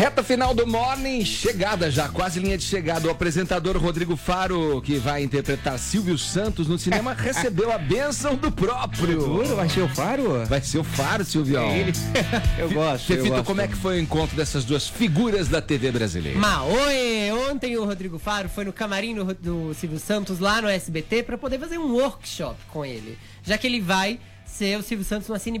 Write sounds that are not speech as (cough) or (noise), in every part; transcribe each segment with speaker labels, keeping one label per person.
Speaker 1: Reta final do Morning, chegada já, quase linha de chegada. O apresentador Rodrigo Faro, que vai interpretar Silvio Santos no cinema, (laughs) recebeu a bênção do próprio.
Speaker 2: Juro, vai ser o Faro?
Speaker 1: Vai ser o Faro, Silvio.
Speaker 2: Ele. (laughs) Eu gosto. eu
Speaker 1: Fefito,
Speaker 2: gosto.
Speaker 1: como é que foi o encontro dessas duas figuras da TV brasileira?
Speaker 3: Maoi! Ontem o Rodrigo Faro foi no camarim do, do Silvio Santos lá no SBT pra poder fazer um workshop com ele. Já que ele vai ser o Silvio Santos no Cine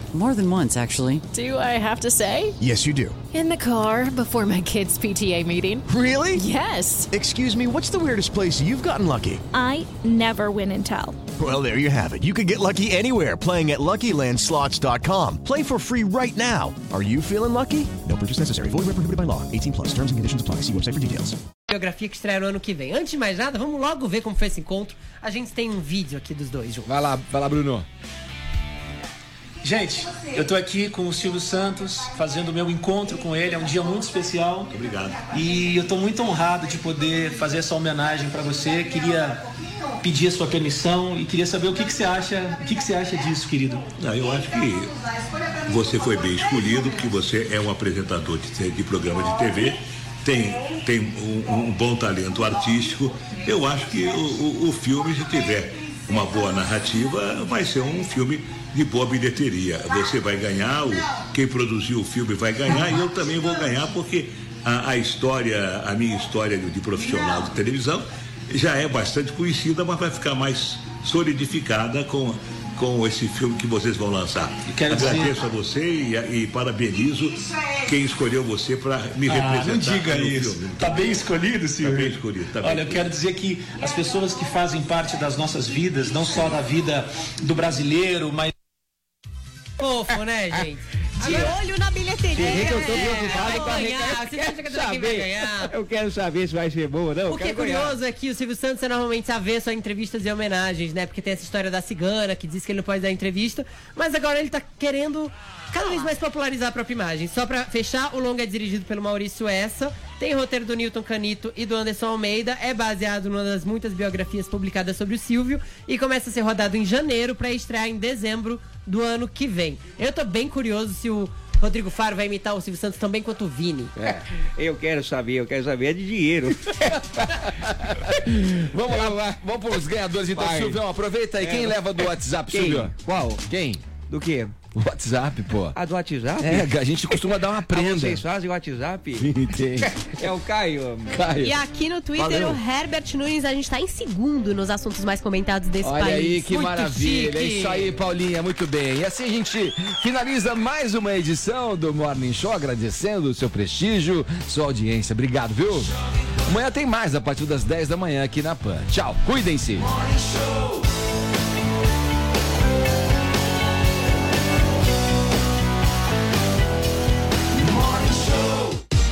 Speaker 4: More than once, actually.
Speaker 5: Do I have to say?
Speaker 6: Yes, you do.
Speaker 5: In the car before my kids' PTA meeting.
Speaker 6: Really?
Speaker 5: Yes.
Speaker 6: Excuse me, what's the weirdest place you've gotten lucky?
Speaker 7: I never win and tell.
Speaker 6: Well, there you have it. You can get lucky anywhere playing at LuckyLandSlots.com. Play for free right now. Are you feeling lucky? No purchase necessary. Void where prohibited by law. 18 plus. Terms and conditions apply. See website for details.
Speaker 3: biografia que estreia no ano que vem. Antes de mais nada, vamos logo ver como foi esse encontro. A gente tem um vídeo aqui dos dois juntos.
Speaker 1: Vai lá, vai lá, Bruno.
Speaker 8: Gente, eu tô aqui com o Silvio Santos, fazendo o meu encontro com ele, é um dia muito especial.
Speaker 9: Obrigado.
Speaker 8: E eu tô muito honrado de poder fazer essa homenagem para você. Queria pedir a sua permissão e queria saber o que, que você acha, o que, que você acha disso, querido.
Speaker 9: Não, eu acho que você foi bem escolhido, porque você é um apresentador de, de programa de TV, tem, tem um, um bom talento artístico. Eu acho que o, o, o filme, se tiver uma boa narrativa, vai ser um filme de boa bilheteria. Você vai ganhar, o, quem produziu o filme vai ganhar e eu também vou ganhar, porque a, a história, a minha história de, de profissional de televisão já é bastante conhecida, mas vai ficar mais solidificada com, com esse filme que vocês vão lançar.
Speaker 8: quero
Speaker 9: Agradeço
Speaker 8: dizer-
Speaker 9: a você e, e parabenizo quem escolheu você para me
Speaker 8: Ah,
Speaker 9: representar.
Speaker 8: não diga isso.
Speaker 9: filme.
Speaker 8: Tá bem escolhido, Silvio?
Speaker 9: Tá bem escolhido, tá bem
Speaker 8: Olha, eu quero dizer que as pessoas que fazem parte das nossas vidas, não só da vida do brasileiro, mas
Speaker 3: Fofo, né, gente?
Speaker 2: De olho na bilheteria.
Speaker 3: Você
Speaker 2: que eu tô
Speaker 3: É,
Speaker 2: preocupado com a
Speaker 3: ganhar. Você acha que
Speaker 2: Quero
Speaker 3: quem vai ganhar?
Speaker 2: saber. Eu quero saber se vai ser boa ou não.
Speaker 3: O que é
Speaker 2: ganhar.
Speaker 3: curioso é que o Silvio Santos é normalmente avesso a entrevistas e homenagens, né? Porque tem essa história da cigana que diz que ele não pode dar entrevista, mas agora ele tá querendo cada vez mais popularizar a própria imagem. Só pra fechar, o longa é dirigido pelo Maurício Essa, tem roteiro do Newton Canito e do Anderson Almeida, é baseado numa das muitas biografias publicadas sobre o Silvio e começa a ser rodado em janeiro pra estrear em dezembro do ano que vem. Eu tô bem curioso se o Rodrigo Faro vai imitar o Silvio Santos tão bem quanto o Vini.
Speaker 2: É, eu quero saber, eu quero saber é de dinheiro. (laughs)
Speaker 1: Vamos lá, vamos para os ganhadores então,
Speaker 2: Vai.
Speaker 1: Silvio. Aproveita aí.
Speaker 2: É.
Speaker 1: Quem leva do WhatsApp,
Speaker 2: Quem?
Speaker 1: Silvio?
Speaker 2: Qual?
Speaker 1: Quem?
Speaker 2: Do quê?
Speaker 1: WhatsApp, pô.
Speaker 2: A do WhatsApp?
Speaker 1: É, a gente costuma dar uma
Speaker 2: Ah,
Speaker 1: prenda.
Speaker 2: vocês fazem o WhatsApp?
Speaker 1: Sim, tem. (laughs)
Speaker 2: É o Caio.
Speaker 1: Caio.
Speaker 7: E aqui no Twitter,
Speaker 1: Valeu.
Speaker 7: o Herbert Nunes, a gente tá em segundo nos assuntos mais comentados desse
Speaker 1: Olha
Speaker 7: país.
Speaker 1: aí que
Speaker 7: Muito
Speaker 1: maravilha. É
Speaker 7: chique.
Speaker 1: isso aí, Paulinha, muito bem. E assim a gente finaliza mais uma edição do Morning Show, agradecendo o seu prestígio, sua audiência. Obrigado, viu? Amanhã tem mais a partir das 10 da manhã aqui na PAN. Tchau, cuidem-se.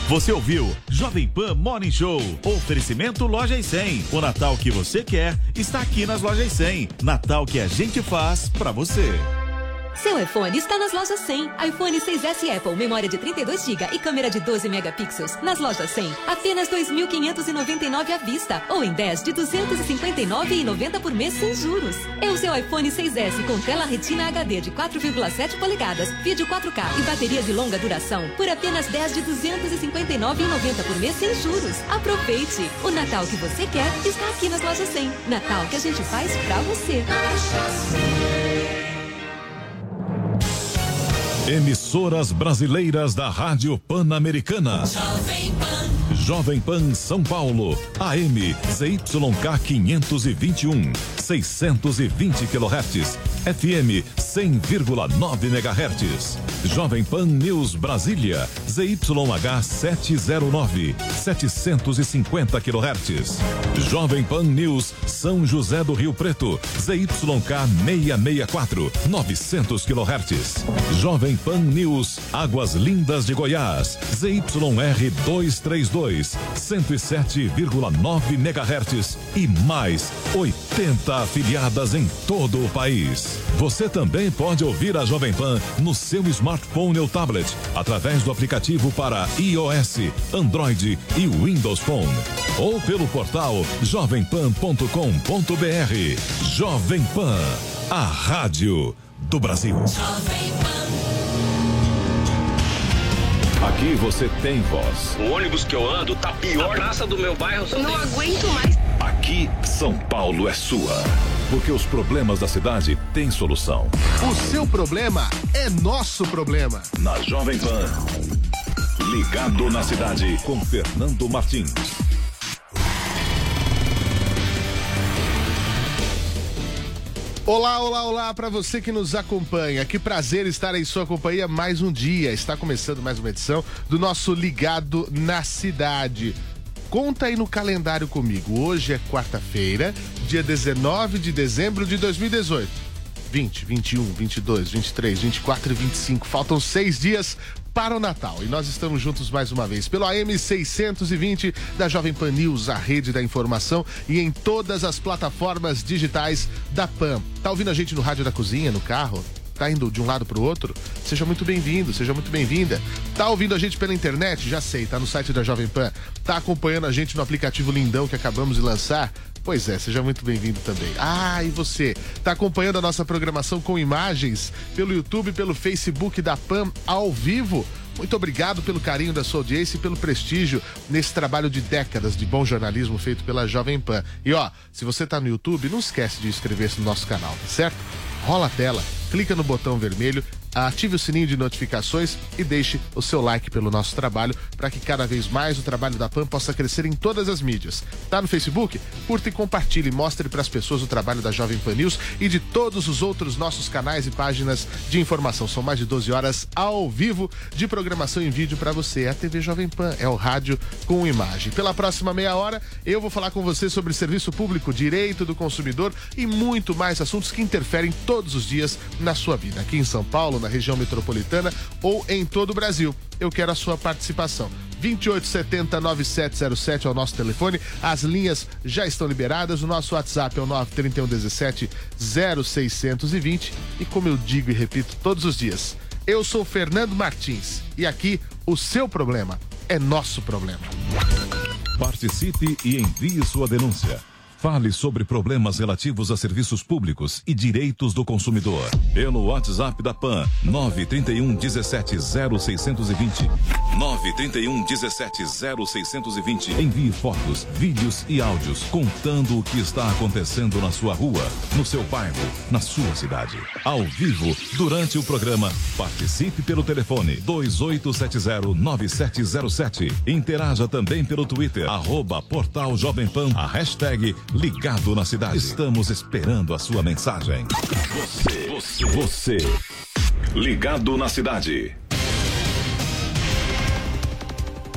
Speaker 10: Você ouviu Jovem Pan Morning Show. Oferecimento Loja e 100. O Natal que você quer está aqui nas Lojas 100. Natal que a gente faz pra você.
Speaker 11: Seu iPhone está nas lojas 100. iPhone 6S Apple, memória de 32 GB e câmera de 12 megapixels. Nas lojas 100, apenas 2.599 à vista ou em 10 de 259,90 por mês sem juros. É o seu iPhone 6S com tela Retina HD de 4,7 polegadas, vídeo 4K e bateria de longa duração por apenas 10 de 259,90 por mês sem juros. Aproveite! O Natal que você quer está aqui nas lojas 100. Natal que a gente faz pra você.
Speaker 12: Emissoras brasileiras da Rádio Pan-Americana. Jovem Pan São Paulo, AM ZYK 521, 620 kHz, FM 100,9 MHz. Jovem Pan News Brasília, ZYH 709, 750 kHz. Jovem Pan News São José do Rio Preto, ZYK 664, 900 kHz. Jovem Pan News Águas Lindas de Goiás, ZYR 232, 107,9 MHz e mais 80 afiliadas em todo o país. Você também pode ouvir a Jovem Pan no seu smartphone ou tablet através do aplicativo para iOS, Android e Windows Phone ou pelo portal jovempan.com.br. Jovem Pan, a rádio do Brasil. Aqui você tem voz.
Speaker 13: O ônibus que eu ando tá pior. A praça do meu bairro só
Speaker 14: Não aguento mais.
Speaker 12: Aqui, São Paulo é sua. Porque os problemas da cidade têm solução.
Speaker 15: O seu problema é nosso problema.
Speaker 12: Na Jovem Pan. Ligado na cidade com Fernando Martins.
Speaker 15: Olá, olá, olá para você que nos acompanha. Que prazer estar em sua companhia mais um dia. Está começando mais uma edição do nosso Ligado na Cidade. Conta aí no calendário comigo. Hoje é quarta-feira, dia 19 de dezembro de 2018. 20, 21, 22, 23, 24 e 25. Faltam seis dias para o Natal. E nós estamos juntos mais uma vez pelo AM 620 da Jovem Pan News, a rede da informação e em todas as plataformas digitais da Pan. Tá ouvindo a gente no rádio da cozinha, no carro? Tá indo de um lado para o outro? Seja muito bem-vindo, seja muito bem-vinda. Tá ouvindo a gente pela internet? Já sei, tá no site da Jovem Pan. Tá acompanhando a gente no aplicativo lindão que acabamos de lançar? Pois é, seja muito bem-vindo também. Ah, e você? Tá acompanhando a nossa programação com imagens pelo YouTube, pelo Facebook da PAN ao vivo? Muito obrigado pelo carinho da sua audiência e pelo prestígio nesse trabalho de décadas de bom jornalismo feito pela Jovem Pan. E ó, se você tá no YouTube, não esquece de inscrever-se no nosso canal, tá certo? Rola a tela, clica no botão vermelho, ative o sininho de notificações e deixe o seu like pelo nosso trabalho para que cada vez mais o trabalho da PAN possa crescer em todas as mídias. Tá no Facebook? Curta e compartilhe, mostre para as pessoas o trabalho da Jovem Pan News e de todos os outros nossos canais e páginas de informação. São mais de 12 horas ao vivo de programação em vídeo para você. É a TV Jovem Pan, é o rádio com imagem. Pela próxima meia hora, eu vou falar com você sobre serviço público, direito do consumidor e muito mais assuntos que interferem todos os dias na sua vida. Aqui em São Paulo, na região metropolitana ou em todo o Brasil. Eu quero a sua participação. 2870-9707 é o nosso telefone. As linhas já estão liberadas. O nosso WhatsApp é o 93117-0620. E como eu digo e repito todos os dias, eu sou Fernando Martins. E aqui o seu problema é nosso problema.
Speaker 12: Participe e envie sua denúncia. Fale sobre problemas relativos a serviços públicos e direitos do consumidor. Pelo WhatsApp da PAN, 931 17 0620. 931 17 0620. Envie fotos, vídeos e áudios contando o que está acontecendo na sua rua, no seu bairro, na sua cidade. Ao vivo, durante o programa, participe pelo telefone 28709707. Interaja também pelo Twitter, arroba Portal Jovem Pan, a hashtag Ligado na Cidade. Estamos esperando a sua mensagem. Você, você, você. Ligado na Cidade.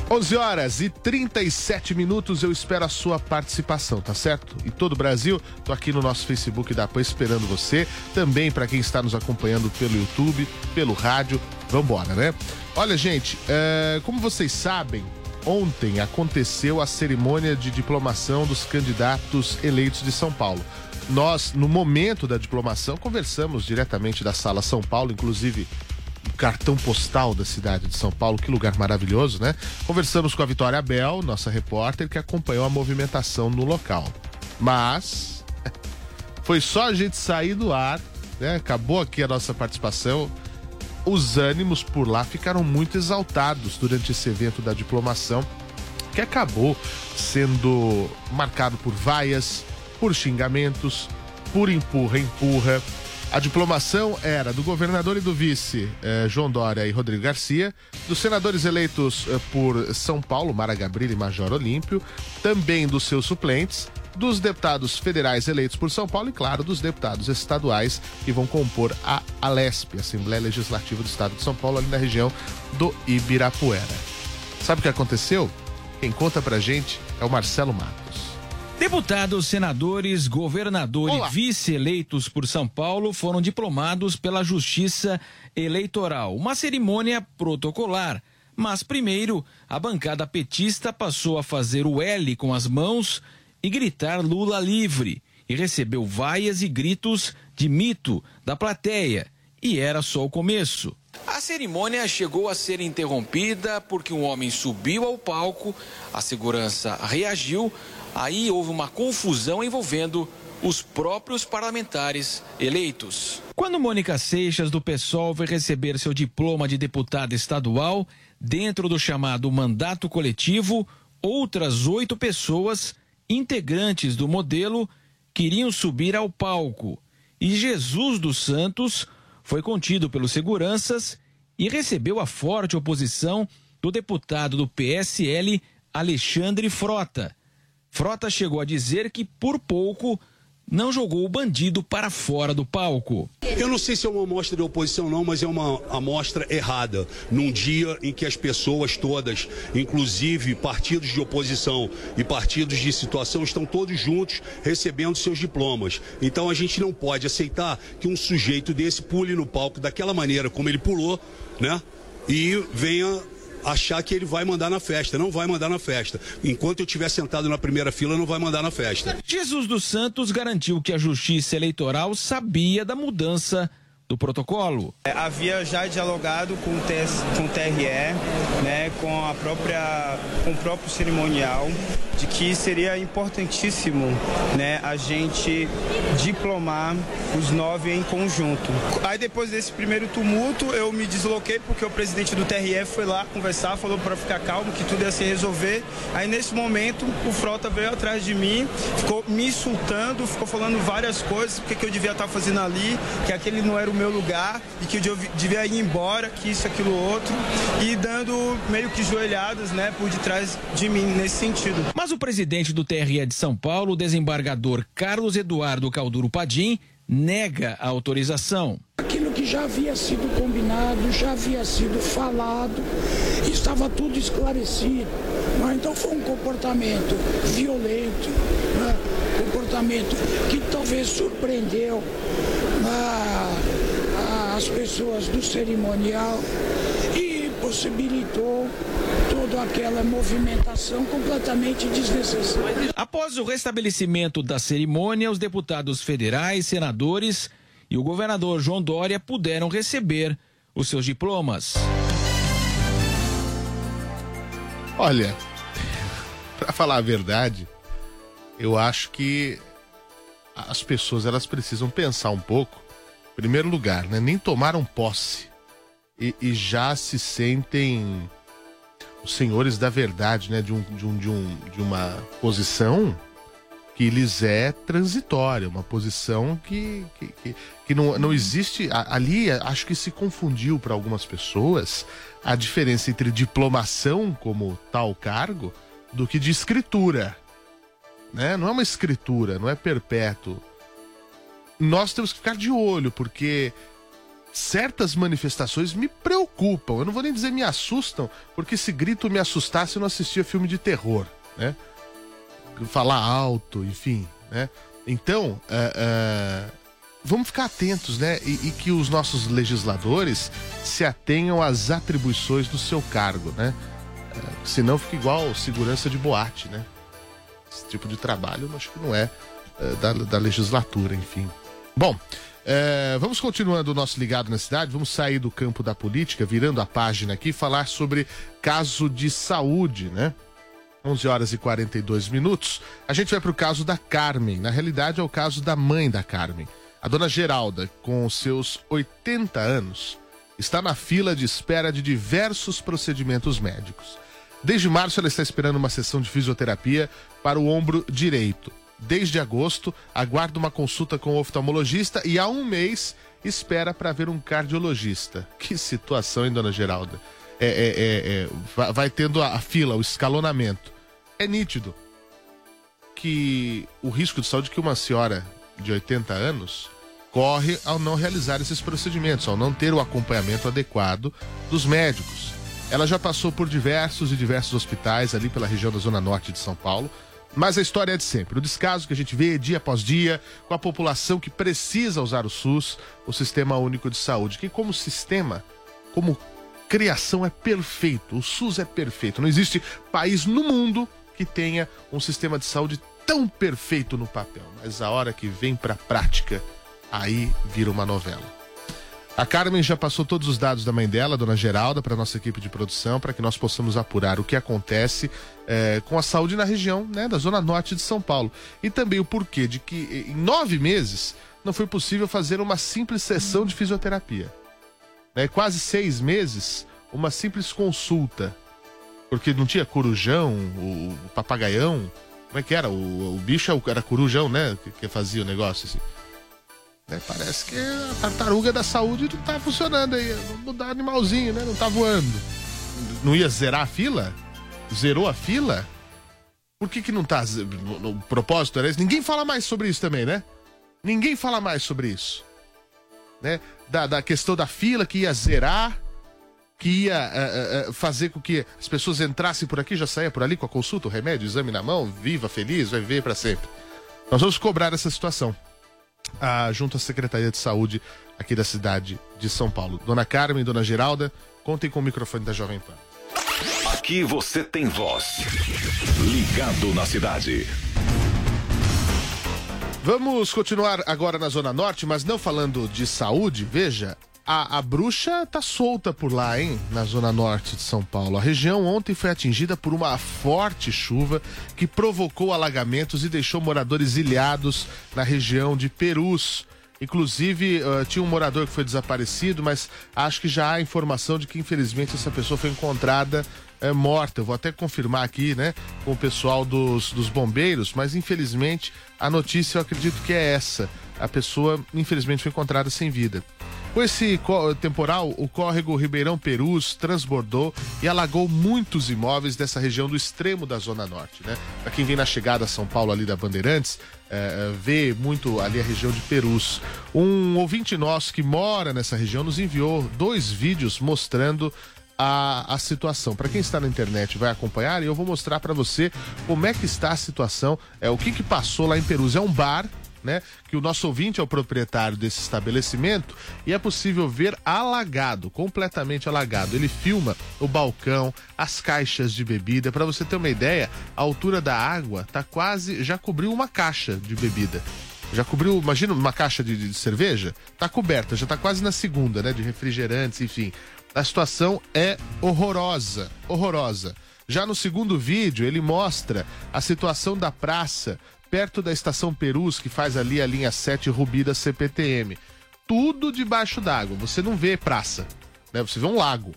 Speaker 15: 11 horas e 37 minutos, eu espero a sua participação, tá certo? E todo o Brasil, tô aqui no nosso Facebook da PAN esperando você. Também para quem está nos acompanhando pelo YouTube, pelo rádio. Vambora, né? Olha, gente, é, como vocês sabem, ontem aconteceu a cerimônia de diplomação dos candidatos eleitos de São Paulo. Nós, no momento da diplomação, conversamos diretamente da Sala São Paulo, inclusive o cartão postal da cidade de São Paulo, que lugar maravilhoso, né? Conversamos com a Vitória Bel, nossa repórter, que acompanhou a movimentação no local. Mas (laughs) foi só a gente sair do ar, né? Acabou aqui a nossa participação. Os ânimos por lá ficaram muito exaltados durante esse evento da diplomação, que acabou sendo marcado por vaias, por xingamentos, por empurra-empurra. A diplomação era do governador e do vice eh, João Dória e Rodrigo Garcia, dos senadores eleitos eh, por São Paulo, Mara Gabrilli e Major Olímpio, também dos seus suplentes, dos deputados federais eleitos por São Paulo e, claro, dos deputados estaduais que vão compor a Alesp, Assembleia Legislativa do Estado de São Paulo, ali na região do Ibirapuera. Sabe o que aconteceu? Quem conta pra gente é o Marcelo Matos.
Speaker 14: Deputados, senadores, governador e vice eleitos por São Paulo foram diplomados pela Justiça Eleitoral. Uma cerimônia protocolar. Mas primeiro, a bancada petista passou a fazer o L com as mãos e gritar Lula livre. E recebeu vaias e gritos de mito da plateia. E era só o começo. A cerimônia chegou a ser interrompida porque um homem subiu ao palco, a segurança reagiu, aí houve uma confusão envolvendo os próprios parlamentares eleitos. Quando Mônica Seixas, do PSOL, foi receber seu diploma de deputada estadual, dentro do chamado mandato coletivo, outras oito pessoas, integrantes do modelo, queriam subir ao palco. E Jesus dos Santos foi contido pelos seguranças e recebeu a forte oposição do deputado do PSL, Alexandre Frota. Frota chegou a dizer que, por pouco, não jogou o bandido para fora do palco.
Speaker 16: Eu não sei se é uma amostra de oposição não, mas é uma amostra errada. Num dia em que as pessoas todas, inclusive partidos de oposição e partidos de situação, estão todos juntos recebendo seus diplomas. Então a gente não pode aceitar que um sujeito desse pule no palco daquela maneira como ele pulou, né? E venha achar que ele vai mandar na festa. Não vai mandar na festa. Enquanto eu estiver sentado na primeira fila, não vai mandar na festa.
Speaker 14: Jesus dos Santos garantiu que a Justiça Eleitoral sabia da mudança do protocolo.
Speaker 17: É, havia já dialogado com o, TS, com o TRE, né, com a própria, com o próprio cerimonial, de que seria importantíssimo, né, a gente diplomar os nove em conjunto. Aí depois desse primeiro tumulto, eu me desloquei porque o presidente do TRE foi lá conversar, falou para ficar calmo, que tudo ia se resolver. Aí nesse momento, o Frota veio atrás de mim, ficou me insultando, ficou falando várias coisas, o que, que eu devia estar fazendo ali, que aquele não era o meu lugar e que eu devia ir embora, que isso, aquilo, outro, e dando meio que joelhadas, né, por detrás de mim nesse sentido.
Speaker 14: Mas o presidente do TRE de São Paulo, o desembargador Carlos Eduardo Calduro Padim, nega a autorização.
Speaker 18: Aquilo que já havia sido combinado, já havia sido falado, estava tudo esclarecido. Né? Então foi um comportamento violento, né? comportamento que talvez surpreendeu a, as pessoas do cerimonial e possibilitou toda aquela movimentação completamente desnecessária.
Speaker 14: Após o restabelecimento da cerimônia, os deputados federais, senadores e o governador João Dória puderam receber os seus diplomas.
Speaker 15: Olha, para falar a verdade, eu acho que as pessoas elas precisam pensar um pouco. Primeiro lugar, né? Nem tomaram posse e, e já se sentem os senhores da verdade, né? De, um, de, um, de, um, de uma posição que lhes é transitória, uma posição que, que, que, que não, não existe. Ali acho que se confundiu para algumas pessoas a diferença entre diplomação como tal cargo do que de escritura né? Não é uma escritura, não é perpétuo. Nós temos que ficar de olho, porque certas manifestações me preocupam. Eu não vou nem dizer me assustam, porque se grito me assustasse eu não assistia filme de terror, né? Falar alto, enfim, né? Então, é, é, vamos ficar atentos, né? E, e, que os nossos legisladores se atenham às atribuições do seu cargo, né? É, senão fica igual segurança de boate, né? esse tipo de trabalho, acho que não é, é da, da, legislatura, enfim. Bom, é, vamos continuando o nosso Ligado na Cidade, vamos sair do campo da política, virando a página aqui, falar sobre caso de saúde, né? 11 horas e 42 minutos. A gente vai para o caso da Carmen. Na realidade, é o caso da mãe da Carmen. A dona Geralda, com seus 80 anos, está na fila de espera de diversos procedimentos médicos. Desde março, ela está esperando uma sessão de fisioterapia para o ombro direito. Desde agosto, aguarda uma consulta com o oftalmologista e há um mês espera para ver um cardiologista. Que situação, hein, dona Geralda? É, é, é, é, vai, tendo a fila, o escalonamento. É nítido que o risco de saúde que uma senhora de 80 anos corre ao não realizar esses procedimentos, ao não ter o acompanhamento adequado dos médicos. Ela já passou por diversos e diversos hospitais ali pela região da Zona Norte de São Paulo, mas a história é de sempre. O descaso que a gente vê dia após dia com a população que precisa usar o SUS, o Sistema Único de Saúde, que como sistema, como criação é perfeito. O SUS é perfeito. Não existe país no mundo que tenha um sistema de saúde tão perfeito no papel. Mas a hora que vem para a prática, aí vira uma novela. A Carmen já passou todos os dados da mãe dela, dona Geralda, para nossa equipe de produção, para que nós possamos apurar o que acontece eh, com a saúde na região né, da Zona Norte de São Paulo. E também o porquê de que em nove meses não foi possível fazer uma simples sessão de fisioterapia. Né, quase seis meses, uma simples consulta. Porque não tinha corujão, o, o papagaião. Como é que era? O, o bicho era corujão, né? Que, que fazia o negócio assim. Né, Parece que a tartaruga da saúde não tá funcionando aí. Não dá animalzinho, né? Não tá voando. Não ia zerar a fila? Zerou a fila? Por que que não tá? no propósito era esse? Ninguém fala mais sobre isso também, né? Ninguém fala mais sobre isso. Né? Da, da questão da fila que ia zerar, que ia eh, eh, fazer com que as pessoas entrassem por aqui, já saia por ali com a consulta, o remédio, o exame na mão, viva, feliz, vai viver para sempre. Nós vamos cobrar essa situação ah, junto à Secretaria de Saúde aqui da cidade de São Paulo. Dona Carmen e Dona Geralda, contem com o microfone da Jovem Pan.
Speaker 12: Aqui você tem voz. Ligado na cidade.
Speaker 15: Vamos continuar agora na Zona Norte, mas não falando de saúde. Veja, a, a bruxa tá solta por lá, hein? Na Zona Norte de São Paulo. A região ontem foi atingida por uma forte chuva que provocou alagamentos e deixou moradores ilhados na região de Perus. Inclusive, ah, tinha um morador que foi desaparecido, mas acho que já há informação de que, infelizmente, essa pessoa foi encontrada é, morta. Eu vou até confirmar aqui, né, com o pessoal dos, dos bombeiros, mas infelizmente a notícia eu acredito que é essa. A pessoa, infelizmente, foi encontrada sem vida. Com esse temporal, o córrego Ribeirão Perus transbordou e alagou muitos imóveis dessa região do extremo da Zona Norte, né? Para quem vem na chegada a São Paulo ali da Bandeirantes, é, é, vê muito ali a região de Perus. Um ouvinte nosso que mora nessa região nos enviou dois vídeos mostrando a, a situação. Para quem está na internet vai acompanhar e eu vou mostrar para você como é que está a situação, é o que que passou lá em Perus. É um bar, né? Que o nosso ouvinte é o proprietário desse estabelecimento e é possível ver alagado, completamente alagado. Ele filma o balcão, as caixas de bebida. Para você ter uma ideia, a altura da água tá quase já cobriu uma caixa de bebida. Já cobriu, imagina uma caixa de, de cerveja? Tá coberta, já tá quase na segunda, né? De refrigerantes, enfim. A situação é horrorosa, horrorosa. Já no segundo vídeo, ele mostra a situação da praça perto da estação Perus, que faz ali a linha 7 Rubi da CPTM. Tudo debaixo d'água. Você não vê praça, né? Você vê um lago.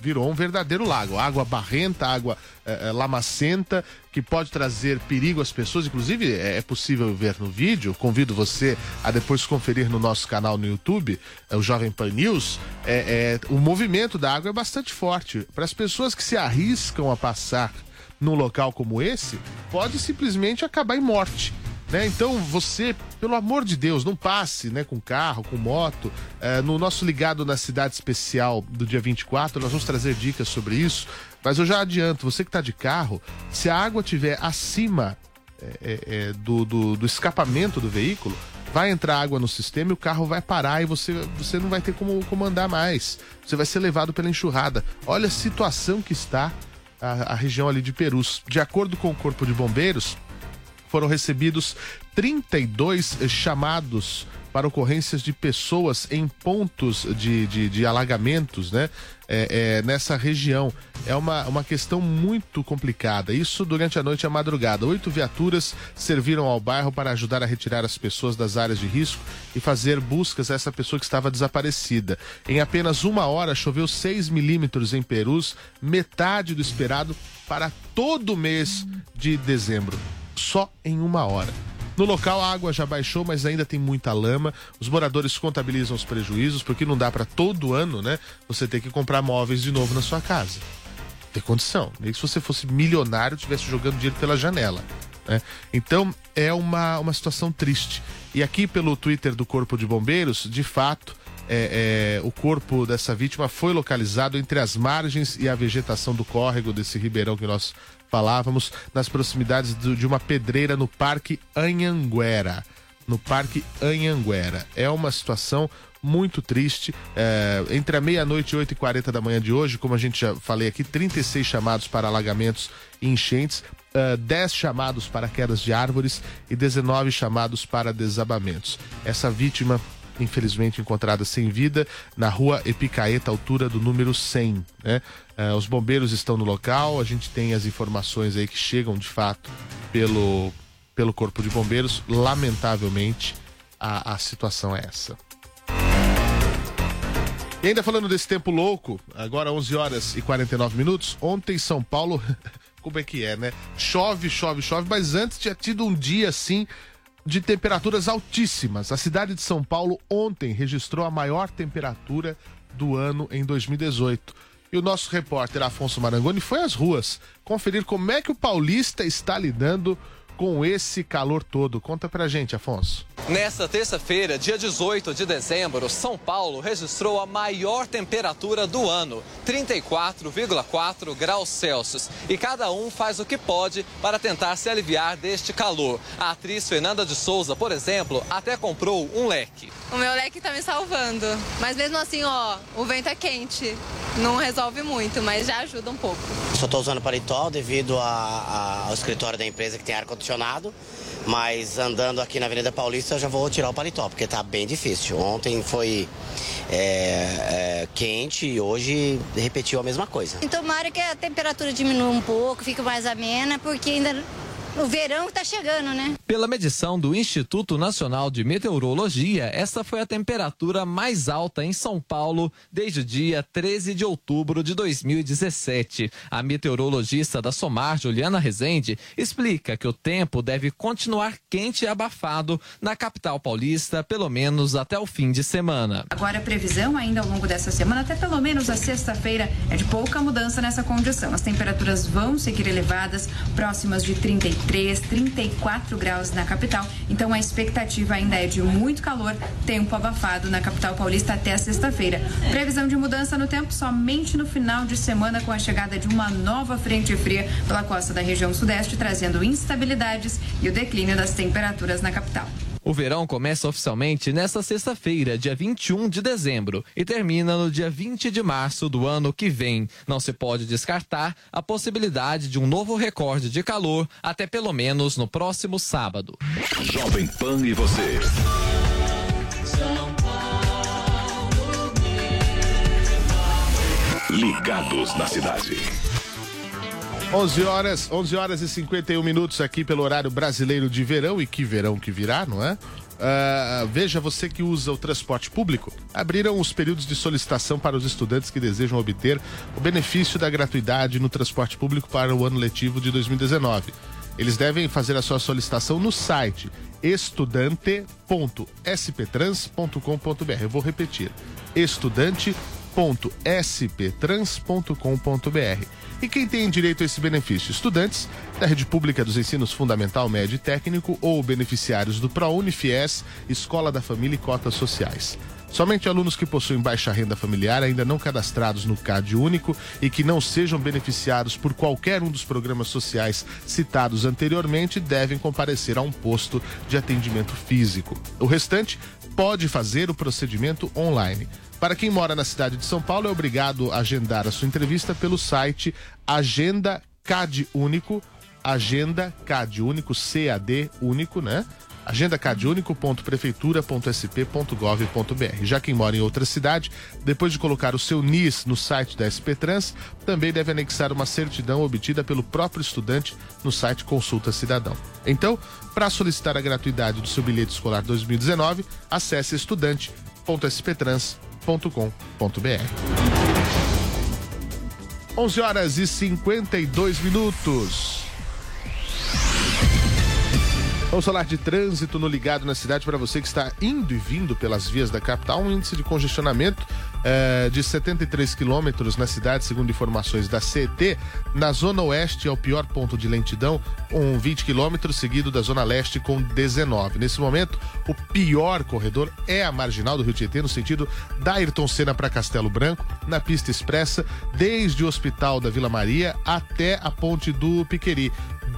Speaker 15: Virou um verdadeiro lago. Água barrenta, água eh, eh, lamacenta, que pode trazer perigo às pessoas. Inclusive, é, é possível ver no vídeo. Convido você a depois conferir no nosso canal no YouTube, é o Jovem Pan News. É, é, o movimento da água é bastante forte. Para as pessoas que se arriscam a passar num local como esse, pode simplesmente acabar em morte. Né? Então você, pelo amor de Deus, não passe né, com carro, com moto. É, no nosso ligado na cidade especial do dia 24, nós vamos trazer dicas sobre isso. Mas eu já adianto, você que está de carro, se a água estiver acima é, é, é, do, do, do escapamento do veículo, vai entrar água no sistema e o carro vai parar e você, você não vai ter como, como andar mais. Você vai ser levado pela enxurrada. Olha a situação que está a, a região ali de Perus. De acordo com o Corpo de Bombeiros, foram recebidos 32 chamados para ocorrências de pessoas em pontos de, de, de alagamentos, né? É, é, nessa região. É uma, uma questão muito complicada. Isso durante a noite e a madrugada. Oito viaturas serviram ao bairro para ajudar a retirar as pessoas das áreas de risco e fazer buscas a essa pessoa que estava desaparecida. Em apenas uma hora, choveu 6 milímetros em Perus, metade do esperado para todo mês de dezembro. Só em uma hora. No local, a água já baixou, mas ainda tem muita lama. Os moradores contabilizam os prejuízos, porque não dá para todo ano, né? Você ter que comprar móveis de novo na sua casa. Tem condição. Nem se você fosse milionário, estivesse jogando dinheiro pela janela. Né? Então, é uma, uma situação triste. E aqui pelo Twitter do Corpo de Bombeiros, de fato, é, é, o corpo dessa vítima foi localizado entre as margens e a vegetação do córrego desse ribeirão que nós falávamos, nas proximidades do- de uma pedreira no Parque Anhanguera. No Parque Anhanguera. É uma situação muito triste. É, entre a meia-noite e 8 e 40 da manhã de hoje, como a gente já falei aqui, 36 chamados para alagamentos e enchentes. eh, 10 chamados para quedas de árvores e 19 chamados para desabamentos. Essa vítima infelizmente encontrada sem vida na rua Epicaeta, altura do número 100. Né? Eh, os bombeiros estão no local, a gente tem as informações aí que chegam de fato pelo, pelo Corpo de Bombeiros. Lamentavelmente, a, a situação é essa. E ainda falando desse tempo louco, agora 11 horas e 49 minutos, ontem São Paulo, (laughs) como é que é, né? Chove, chove, chove, mas antes tinha tido um dia assim de temperaturas altíssimas. A cidade de São Paulo ontem registrou a maior temperatura do ano em 2018. E o nosso repórter Afonso Marangoni foi às ruas conferir como é que o paulista está lidando com esse calor todo. Conta pra gente, Afonso.
Speaker 19: Nesta terça-feira, dia 18 de dezembro, São Paulo registrou a maior temperatura do ano, 34,4 graus Celsius. E cada um faz o que pode para tentar se aliviar deste calor. A atriz Fernanda de Souza, por exemplo, até comprou um leque.
Speaker 20: O meu leque tá me salvando. Mas mesmo assim, ó, o vento é quente. Não resolve muito, mas já ajuda um pouco.
Speaker 21: Só estou usando paletó devido a- a- ao escritório da empresa que tem ar-condicionado. Mas andando aqui na Avenida Paulista eu já vou tirar o paletó, porque tá bem difícil. Ontem foi é, é, quente e hoje repetiu a mesma coisa.
Speaker 22: Tomara que a temperatura diminua um pouco, fique mais amena, porque ainda o verão está chegando, né?
Speaker 19: Pela medição do Instituto Nacional de Meteorologia, essa foi a temperatura mais alta em São Paulo desde o dia 13 de outubro de 2017. A meteorologista da Somar, Juliana Rezende, explica que o tempo deve continuar quente e abafado na capital paulista, pelo menos até o fim de semana.
Speaker 23: Agora, a previsão ainda ao longo dessa semana, até pelo menos a sexta-feira, é de pouca mudança nessa condição. As temperaturas vão seguir elevadas, próximas de 33, 34 graus na capital. Então, a expectativa ainda é de muito calor, tempo abafado na capital paulista até sexta-feira. Previsão de mudança no tempo somente no final de semana, com a chegada de uma nova frente fria pela costa da região sudeste, trazendo instabilidades e o declínio das temperaturas na capital.
Speaker 19: O verão começa oficialmente nesta sexta-feira, dia 21 de dezembro, e termina no dia 20 de março do ano que vem. Não se pode descartar a possibilidade de um novo recorde de calor até pelo menos no próximo sábado.
Speaker 12: Jovem Pan e você. Ligados na cidade.
Speaker 15: 11 horas, 11 horas e 51 minutos aqui pelo horário brasileiro de verão e que verão que virá, não é? Ah, veja você que usa o transporte público. Abriram os períodos de solicitação para os estudantes que desejam obter o benefício da gratuidade no transporte público para o ano letivo de 2019. Eles devem fazer a sua solicitação no site estudante.sptrans.com.br. Eu vou repetir: estudante.sptrans.com.br. E quem tem direito a esse benefício? Estudantes da rede pública dos ensinos fundamental, médio e técnico ou beneficiários do ProUni, FIES, Escola da Família e cotas sociais. Somente alunos que possuem baixa renda familiar, ainda não cadastrados no CAD único e que não sejam beneficiados por qualquer um dos programas sociais citados anteriormente devem comparecer a um posto de atendimento físico. O restante pode fazer o procedimento online. Para quem mora na cidade de São Paulo, é obrigado a agendar a sua entrevista pelo site Agenda CAD Único, Agenda CAD Único, CAD Único, né? agendacadunico.prefeitura.sp.gov.br. Já quem mora em outra cidade, depois de colocar o seu NIS no site da SP Trans, também deve anexar uma certidão obtida pelo próprio estudante no site Consulta Cidadão. Então, para solicitar a gratuidade do seu bilhete escolar 2019, acesse estudante.sptrans.com.br. 11 horas e 52 minutos. Vamos falar de trânsito no ligado na cidade para você que está indo e vindo pelas vias da capital. Um índice de congestionamento eh, de 73 quilômetros na cidade, segundo informações da CET. Na zona oeste é o pior ponto de lentidão, com 20 quilômetros, seguido da zona leste com 19. Nesse momento, o pior corredor é a marginal do Rio Tietê, no sentido da Ayrton Senna para Castelo Branco, na pista expressa, desde o Hospital da Vila Maria até a ponte do Piqueri.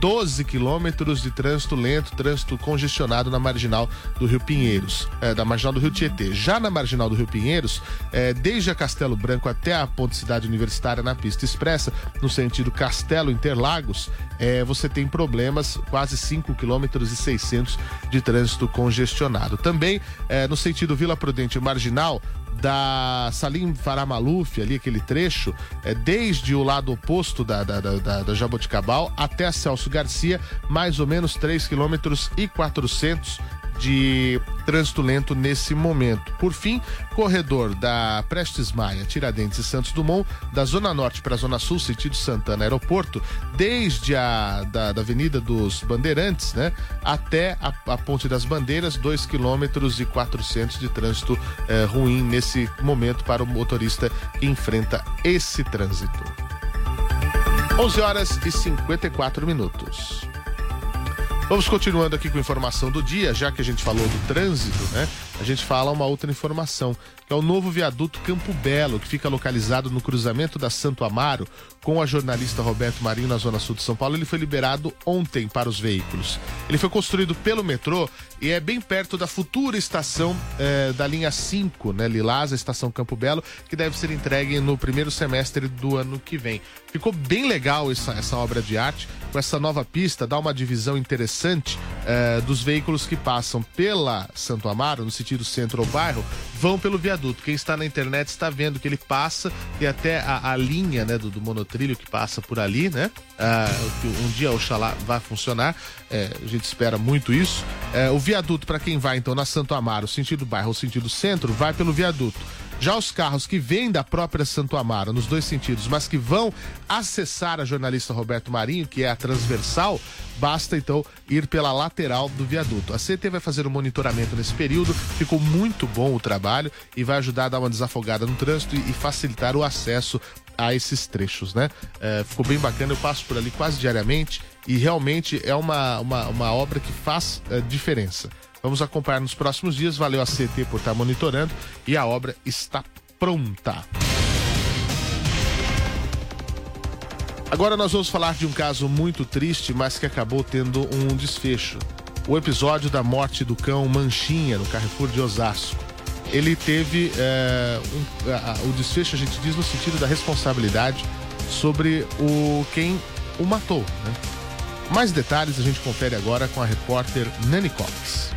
Speaker 15: 12 quilômetros de trânsito lento, trânsito congestionado na marginal do Rio Pinheiros, é, da marginal do Rio Tietê. Já na marginal do Rio Pinheiros, é, desde a Castelo Branco até a Ponte Cidade Universitária na pista expressa, no sentido Castelo Interlagos, é, você tem problemas, quase 5 quilômetros e 600 de trânsito congestionado. Também é, no sentido Vila Prudente Marginal, da Salim Faramaluf, ali aquele trecho, é, desde o lado oposto da, da, da, da, Jaboticabal até Celso Garcia, mais ou menos 3 quilômetros e 400 de trânsito lento nesse momento. Por fim, corredor da Prestes Maia, Tiradentes e Santos Dumont, da Zona Norte para a Zona Sul, sentido Santana Aeroporto, desde a da, da Avenida dos Bandeirantes, né, até a, a Ponte das Bandeiras, 2 quilômetros e 400 de trânsito eh, ruim nesse momento para o motorista que enfrenta esse trânsito. 11 horas e 54 minutos. Vamos continuando aqui com informação do dia, já que a gente falou do trânsito, né? A gente fala uma outra informação, que é o novo viaduto Campo Belo, que fica localizado no cruzamento da Santo Amaro com a jornalista Roberto Marinho na zona sul de São Paulo. Ele foi liberado ontem para os veículos. Ele foi construído pelo metrô e é bem perto da futura estação eh, da linha 5, né? Lilás, a estação Campo Belo, que deve ser entregue no primeiro semestre do ano que vem. Ficou bem legal essa, essa obra de arte, com essa nova pista, dá uma divisão interessante eh, dos veículos que passam pela Santo Amaro, no sentido centro ou bairro, vão pelo viaduto. Quem está na internet está vendo que ele passa e até a, a linha né, do, do, monotrilho que passa por ali, né? Ah, um dia Oxalá vai funcionar, é, a gente espera muito isso. É, o viaduto, para quem vai então na Santo Amaro, sentido bairro ou sentido centro, vai pelo viaduto. Já os carros que vêm da própria Santo Amaro, nos dois sentidos, mas que vão acessar a jornalista Roberto Marinho, que é a transversal, basta então ir pela lateral do viaduto. A CT vai fazer um monitoramento nesse período, ficou muito bom o trabalho e vai ajudar a dar uma desafogada no trânsito e facilitar o acesso a esses trechos, né? É, ficou bem bacana, eu passo por ali quase diariamente e realmente é uma, uma, uma obra que faz é, diferença. Vamos acompanhar nos próximos dias. Valeu a CT por estar monitorando e a obra está pronta. Agora nós vamos falar de um caso muito triste, mas que acabou tendo um desfecho. O episódio da morte do cão Manchinha no Carrefour de Osasco. Ele teve é, um, a, o desfecho, a gente diz, no sentido da responsabilidade sobre o quem o matou. Né? Mais detalhes a gente confere agora com a repórter Nani Cox.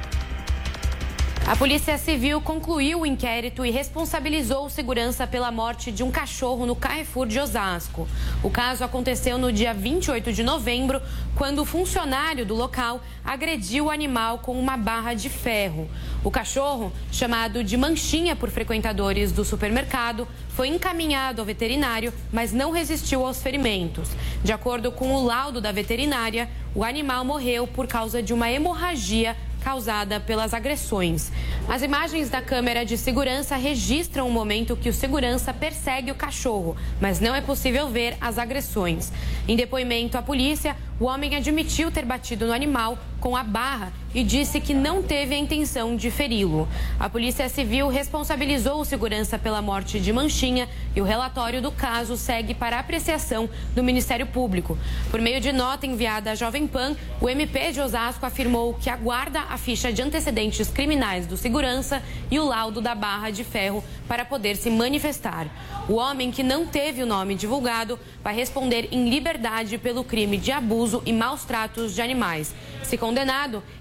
Speaker 24: A Polícia Civil concluiu o inquérito e responsabilizou o segurança pela morte de um cachorro no Carrefour de Osasco. O caso aconteceu no dia 28 de novembro, quando o funcionário do local agrediu o animal com uma barra de ferro. O cachorro, chamado de Manchinha por frequentadores do supermercado, foi encaminhado ao veterinário, mas não resistiu aos ferimentos. De acordo com o laudo da veterinária, o animal morreu por causa de uma hemorragia causada pelas agressões. As imagens da câmera de segurança registram o momento que o segurança persegue o cachorro, mas não é possível ver as agressões. Em depoimento à polícia, o homem admitiu ter batido no animal com a barra e disse que não teve a intenção de feri-lo. A Polícia Civil responsabilizou o segurança pela morte de Manchinha e o relatório do caso segue para apreciação do Ministério Público. Por meio de nota enviada à Jovem Pan, o MP de Osasco afirmou que aguarda a ficha de antecedentes criminais do segurança e o laudo da barra de ferro para poder se manifestar. O homem, que não teve o nome divulgado, vai responder em liberdade pelo crime de abuso e maus tratos de animais. Se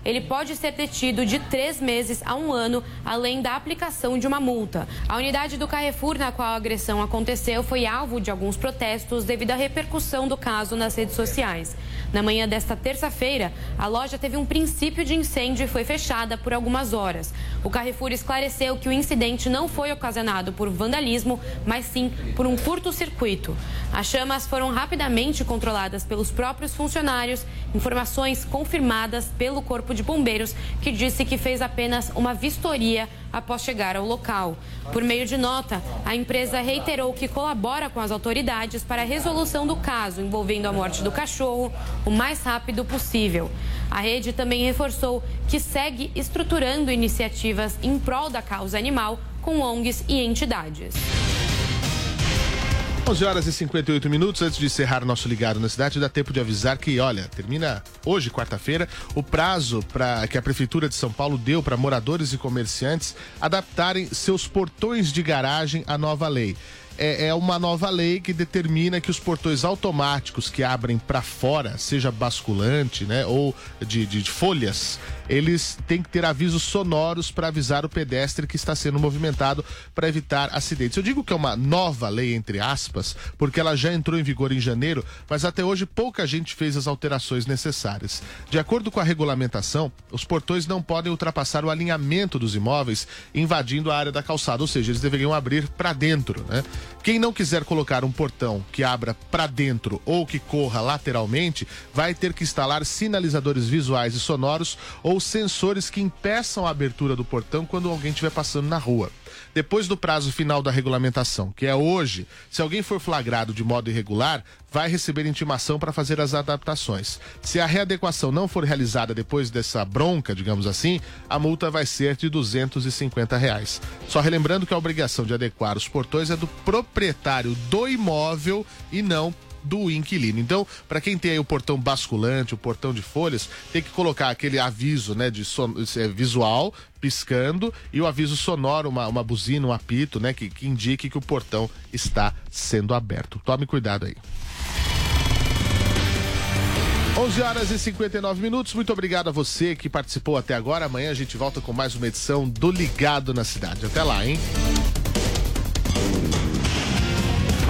Speaker 24: ele pode ser detido de três meses a um ano, além da aplicação de uma multa. A unidade do Carrefour na qual a agressão aconteceu foi alvo de alguns protestos devido à repercussão do caso nas redes sociais. Na manhã desta terça-feira, a loja teve um princípio de incêndio e foi fechada por algumas horas. O Carrefour esclareceu que o incidente não foi ocasionado por vandalismo, mas sim por um curto-circuito. As chamas foram rapidamente controladas pelos próprios funcionários, informações confirmadas pelo Corpo de Bombeiros, que disse que fez apenas uma vistoria após chegar ao local. Por meio de nota, a empresa reiterou que colabora com as autoridades para a resolução do caso envolvendo a morte do cachorro o mais rápido possível. A rede também reforçou que segue estruturando iniciativas em prol da causa animal com ONGs e entidades.
Speaker 15: 11 horas e 58 minutos antes de encerrar nosso ligado na cidade, dá tempo de avisar que, olha, termina hoje, quarta-feira, o prazo para que a prefeitura de São Paulo deu para moradores e comerciantes adaptarem seus portões de garagem à nova lei é, é uma nova lei que determina que os portões automáticos que abrem para fora, seja basculante, né, ou de, de, de folhas, eles têm que ter avisos sonoros para avisar o pedestre que está sendo movimentado para evitar acidentes. Eu digo que é uma nova lei, entre aspas, porque ela já entrou em vigor em janeiro, mas até hoje pouca gente fez as alterações necessárias. De acordo com a regulamentação, os portões não podem ultrapassar o alinhamento dos imóveis invadindo a área da calçada, ou seja, eles deveriam abrir para dentro, né? Quem não quiser colocar um portão que abra para dentro ou que corra lateralmente, vai ter que instalar sinalizadores visuais e sonoros ou sensores que impeçam a abertura do portão quando alguém estiver passando na rua. Depois do prazo final da regulamentação, que é hoje, se alguém for flagrado de modo irregular, vai receber intimação para fazer as adaptações. Se a readequação não for realizada depois dessa bronca, digamos assim, a multa vai ser de 250 reais. Só relembrando que a obrigação de adequar os portões é do proprietário do imóvel e não do inquilino. Então, para quem tem aí o portão basculante, o portão de folhas, tem que colocar aquele aviso, né, de son... é, visual piscando e o aviso sonoro, uma, uma buzina, um apito, né, que, que indique que o portão está sendo aberto. Tome cuidado aí. 11 horas e 59 minutos. Muito obrigado a você que participou até agora. Amanhã a gente volta com mais uma edição do Ligado na Cidade. Até lá, hein?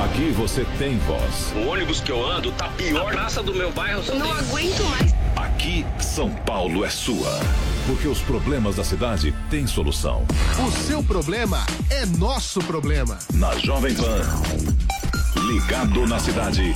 Speaker 12: Aqui você tem voz.
Speaker 13: O ônibus que eu ando tá pior. A praça do meu bairro só
Speaker 11: Não
Speaker 13: tem-
Speaker 11: aguento mais.
Speaker 12: Aqui, São Paulo é sua. Porque os problemas da cidade têm solução.
Speaker 15: O seu problema é nosso problema.
Speaker 12: Na Jovem Pan. Ligado na cidade